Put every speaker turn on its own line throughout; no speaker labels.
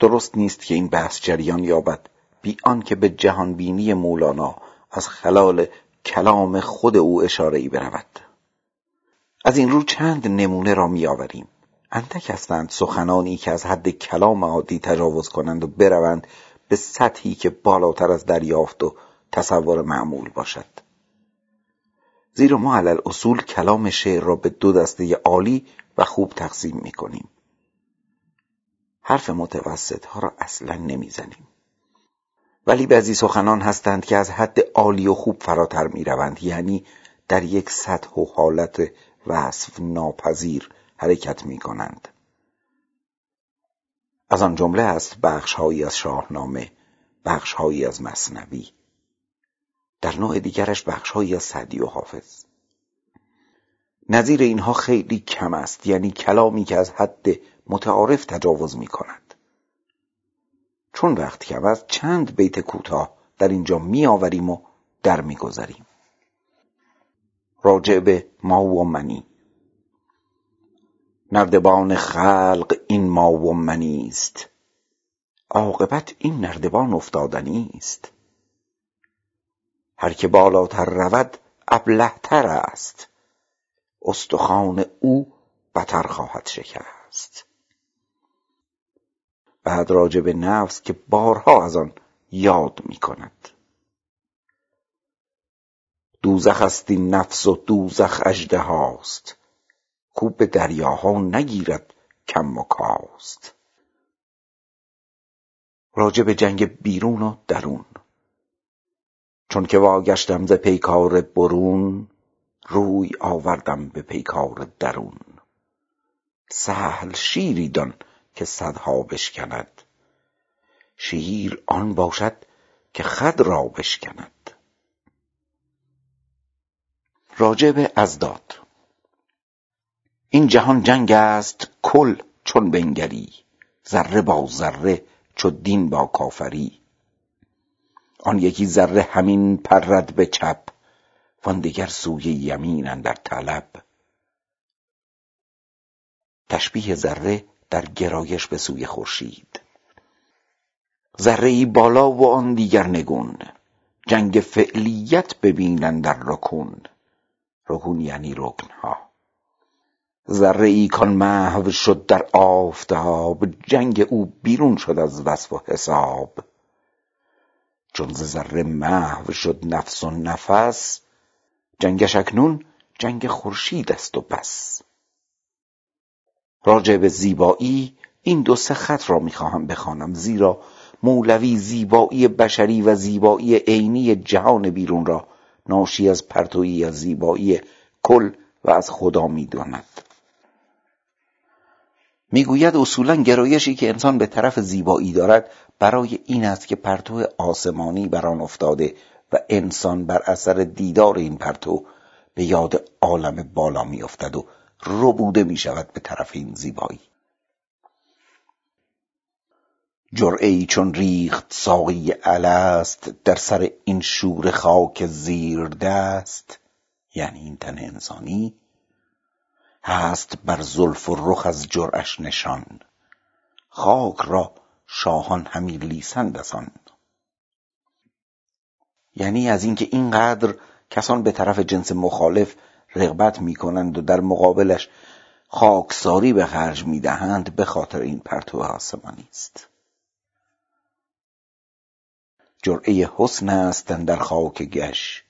درست نیست که این بحث جریان یابد. بی آنکه به جهانبینی مولانا از خلال کلام خود او اشاره ای برود. از این رو چند نمونه را میآوریم. اندک هستند سخنانی که از حد کلام عادی تجاوز کنند و بروند به سطحی که بالاتر از دریافت و تصور معمول باشد. زیرا ما علل اصول کلام شعر را به دو دسته عالی و خوب تقسیم می کنیم حرف متوسط ها را اصلا نمی‌زنیم. ولی بعضی سخنان هستند که از حد عالی و خوب فراتر می روند یعنی در یک سطح و حالت وصف ناپذیر حرکت می کنند از آن جمله است بخشهایی از شاهنامه بخشهایی از مصنوی. در نوع دیگرش بخشهایی از سعدی و حافظ. نظیر اینها خیلی کم است. یعنی کلامی که از حد متعارف تجاوز می کند چون وقت است چند بیت کوتاه در اینجا می آوریم و در می گذاریم راجع به ما و منی. نردبان خلق این ما و منی است. عاقبت این نردبان افتادنی است. هر که بالاتر رود ابلهتر است. استخوان او بتر خواهد شکست. بعد راجع به نفس که بارها از آن یاد می کند دوزخ است این نفس و دوزخ اژدهاست کو به دریاها نگیرد کم و کاست. راجع به جنگ بیرون و درون. چون که واگشتم ز پیکار برون روی آوردم به پیکار درون. سهل شیری دان که صدها بشکند. شیر آن باشد که خود را بشکند. راجع به اضداد این جهان جنگ است کل چون بنگری ذره با ذره چو دین با کافری. آن یکی ذره همین پرد به چپ وان دگر سوی یمین اندر طلب. تشبیه ذره در گرایش به سوی خورشید. ذره بالا و آن دیگر نگون. جنگ فعلیت ببین اندر رکون. رکون یعنی رکنها. ذره ای کان محو شد در آفتاب جنگ او بیرون شد از وصف و حساب. چون ز ذره محو شد نفس و نفس جنگش اکنون جنگ خورشید است و بس راجع به زیبایی این دو سه خط را می‌خواهم بخوانم زیرا مولوی زیبایی بشری و زیبایی عینی جهان بیرون را ناشی از پرتویی از زیبایی کل و از خدا می‌داند. می‌گوید اصولا گرایشی که انسان به طرف زیبایی دارد برای این است که پرتو آسمانی بر آن افتاده و انسان بر اثر دیدار این پرتو به یاد عالم بالا میافتد و ربوده می شود به طرف این زیبایی. جرعه ای چون ریخت ساقی الست در سر این شور خاک زیر دست یعنی این تن انسانی هست بر زلف و رخ از جرعش نشان. خاک را شاهان همی لیسند از آن. یعنی از اینکه اینقدر کسان به طرف جنس مخالف رغبت می‌کنند و در مقابلش خاکساری به خرج می‌دهند به خاطر این پرتو آسمانی است. جرعه حسن است در خاک گش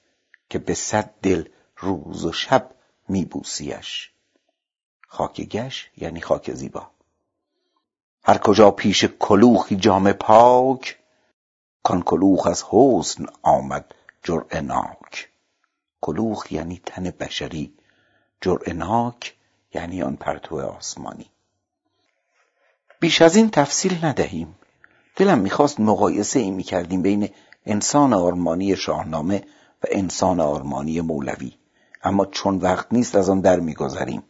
که به صد دل روز و شب میبوسیش. خاک گش یعنی خاک زیبا. هر کجا پیش کلوخی جام پاک کان کلوخ از حسن آمد جرعه ناک. کلوخ یعنی تن بشری. جرعه ناک یعنی آن پرتو آسمانی. بیش از این تفصیل ندهیم. دلم می‌خواست مقایسه ای می‌کردیم بین انسان آرمانی شاهنامه و انسان آرمانی مولوی. اما چون وقت نیست از آن در میگذریم.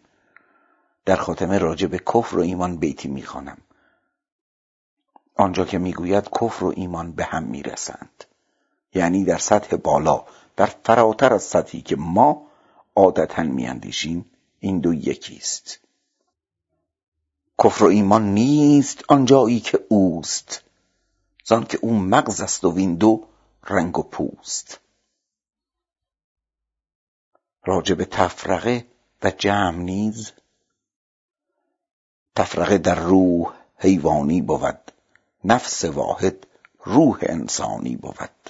در خاتمه راجع به کفر و ایمان بیتی می‌خوانم. آنجا که می‌گوید کفر و ایمان به هم می‌رسند. یعنی در سطح بالا در فراتر از سطحی که ما عادتا میاندیشیم این دو یکی است کفر و ایمان نیست آنجایی که اوست. زان که او مغز است و وین دو رنگ و پوست. راجب تفرقه و جمع نیز. تفرقه در روح حیوانی بود نفس واحد روح انسانی بود.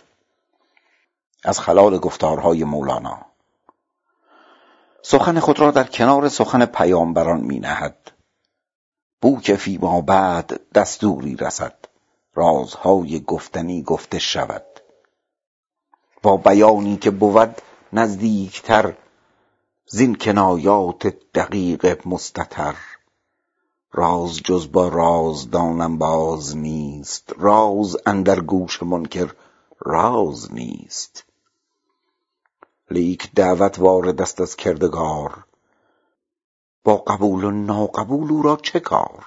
از خلال گفتارهای مولانا. سخن خود را در کنار سخن پیامبران می نهد. بو که فی ما بعد دستوری رسد. رازهای گفتنی گفته شود. با بیانی که بود نزدیکتر زین کنایات دقیق مستتر. راز جز با رازدانم باز نیست. راز اندر گوش منکر راز نیست. لیک دعوت وارد است از کردگار. با قبول و ناقبول او را چه کار؟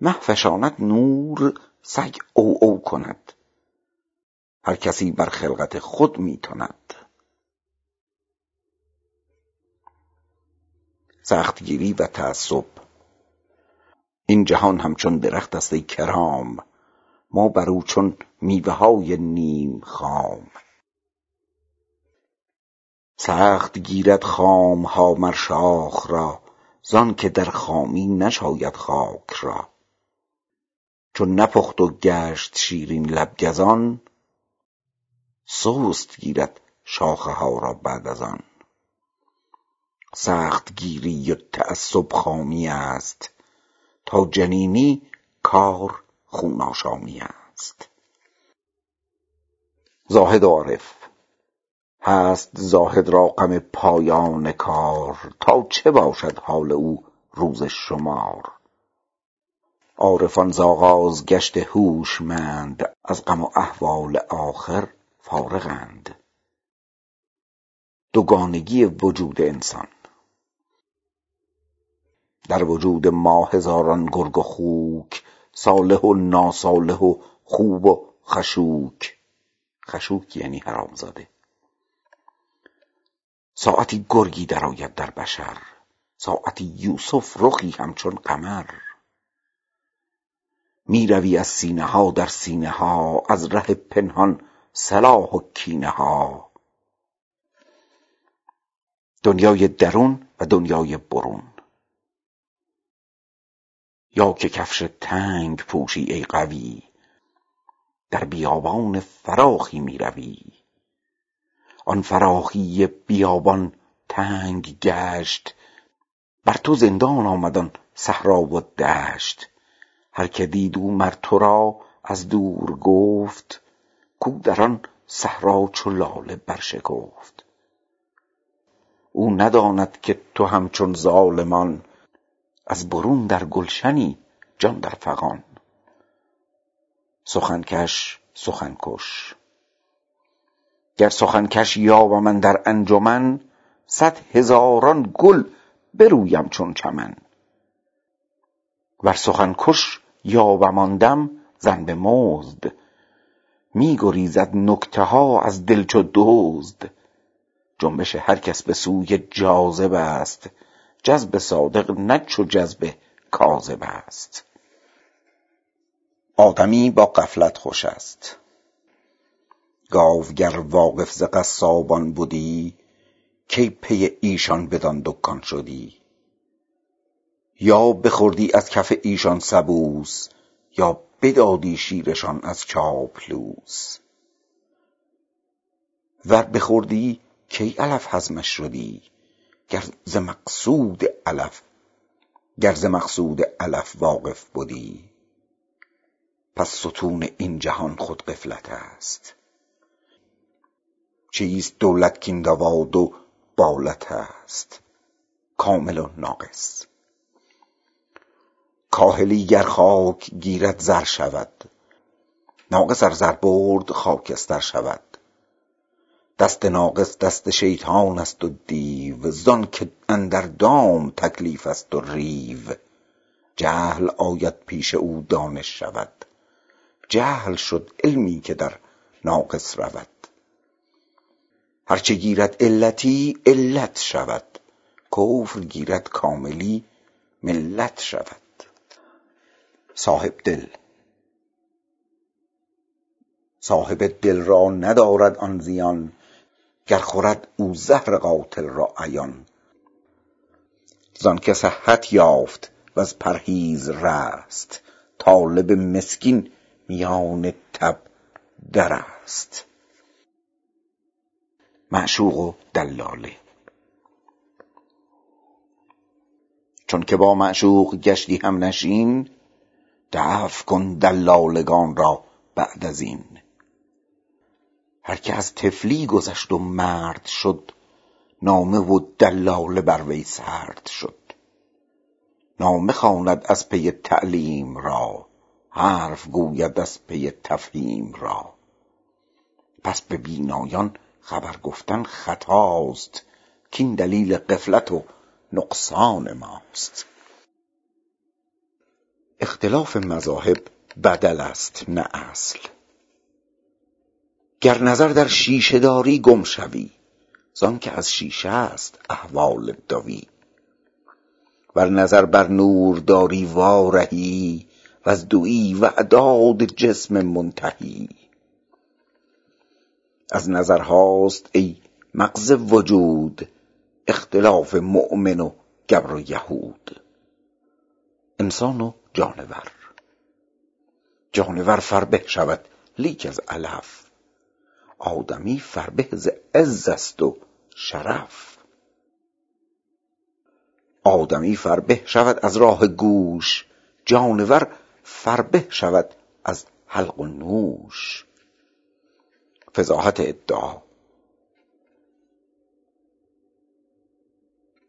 مه فشاند نور سگ او او کند. هر کسی بر خلقت خود می تند سختگیری و تعصب. این جهان همچون درخت است ای کرام. ما بر او چون میوه های نیم خام. سخت گیرد خام ها مر شاخ را زان که در خامی نشاید خاک را. چون نپخت و گشت شیرین لب گزان سست گیرد شاخه ها را بعد از آن. سخت گیری و تعصب خامی است تا جنینی کار خون آشامی است. زاهد عارف هست زاهد را غم پایان کار تا چه باشد حال او روز شمار؟ عارفان ز آغاز گشت هوشمند از غم و احوال آخر فارغند. دوگانگی وجود انسان در وجود ما هزاران گرگ و خوک صالح و ناصالح و خوب و خشوک. خشوک یعنی حرامزاده. ساعتی گرگی درآید در بشر. ساعتی یوسف رخی همچون قمر. می روی از سینه ها در سینه ها از ره پنهان صلاح و کینه ها. دنیای درون و دنیای برون. یا که کفش تنگ پوشی ای قوی در بیابان فراخی می روی آن فراخی بیابان تنگ گشت. بر تو زندان آمد آن صحرا و دشت. هر که دید او مر تو را از دور گفت کو در آن صحرا چو لاله برشکفت. او نداند که تو همچون ظالمان از برون در گلشنی جان در فغان. سخن کش سخن کش. گر سخن کش یابم اندر انجمن صد هزاران گل برویم چون چمن. ور سخن کش یابم آن دم زن به مزد. می گریزد نکته ها از دل چو دزد. جنبش هر کس به سوی جاذب است. جذب صادق نه چو جذب کاذب است. آدمی با غفلت خوش است. گاو گر واقف ز قصابان بدی کی پی ایشان بدان دکان شدی؟ یا بخوردی از کف ایشان سبوس یا بدادی شیرشان از چاپلوس ور بخوردی کی علف هضمش شدی؟ گر ز مقصود علف واقف بدی پس ستون این جهان خود غفلت است. چیست دولت کاین دواد و بالت است؟ کامل و ناقص. کاهلی گر خاک گیرد زر شود. ناقص ار زر برد خاکستر شود. دست ناقص دست شیطان است و دیو. زان که اندر دام تکلیف است و ریو. جهل آید پیش او دانش شود. جهل شد علمی که در ناقص رود. هر چه گیرد علتی علت شود. کفر گیرد کاملی ملت شود. صاحب دل. صاحب دل را ندارد آن زیان گر خورد او زهر قاتل را عیان. زانکه صحت یافت وز پرهیز رست طالب مسکین میان تب در است. معشوق و دلاله. چون که با معشوق گشتی هم نشین دفع کن دلالگان را بعد از این. هر که از طفلی گذشت و مرد شد نامه و دلاله بر وی سرد شد. نامه خواند از پی تعلیم را حرف گوید از پی تفهیم را. پس به بینایان خبر گفتن خطاست کین دلیل غفلت و نقصان ماست. اختلاف مذاهب بدل است نه اصل. گر نظر در شیشه داری گم شوی زانکه از شیشه است احوال دوی. ور نظر بر نور داری وارهی وز دویی و اعداد جسم منتهی. از نظرهاست ای مغز وجود اختلاف مؤمن و گبر و یهود. انسان و جانور. جانور فربه شود لیک از علف. آدمی فربه ز عز است و شرف. آدمی فربه شود از راه گوش جانور فربه شود از حلق و نوش. فضاحت ادعا.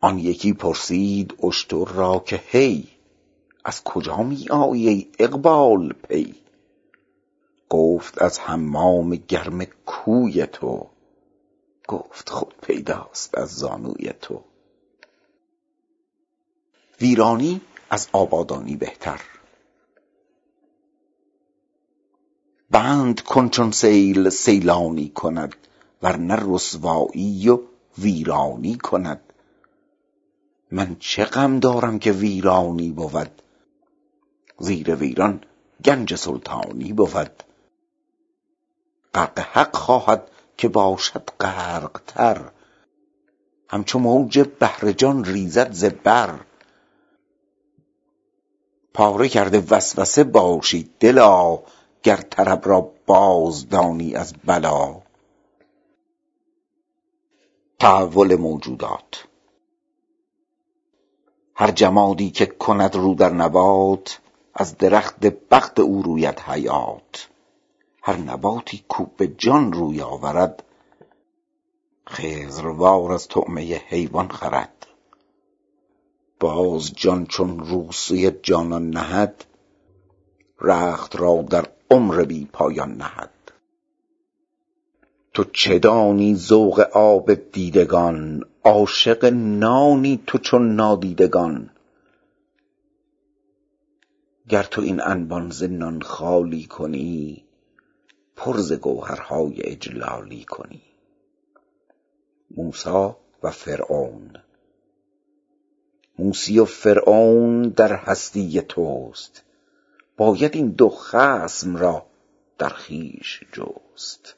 آن یکی پرسید اشتر را که هی از کجا می آیی اقبال پی؟ گفت از حمام گرم کوی تو. گفت خود پیداست از زانوی تو. ویرانی از آبادانی بهتر. بند کن چون سیل سیلانی کند ورنه رسوایی و ویرانی کند. من چه غم دارم که ویرانی بود زیر ویران گنج سلطانی بود. غرق حق خواهد که باشد غرق تر همچو موج بحر جان ریزد ز بر. پاره کرده وسوسه باشی دلا گر طرب را باز دانی از بلا. تحول موجودات. هر جمادی که کند رو در نبات از درخت بخت او روید حیات. هر نباتی کو به جان روی آورد خضروار از طعمه حیوان خورد باز جان چون رو سوی جانان نهد رخت را در عمر بی پایان نهد. تو چه دانی ذوق آب دیدگان؟ عاشق نانی تو چون نادیدگان. گر تو این انبان ز نان خالی کنی پر ز گوهرهای اجلالی کنی. موسی و فرعون. موسی و فرعون در هستی توست. باید این دو خصم را در خویش جست.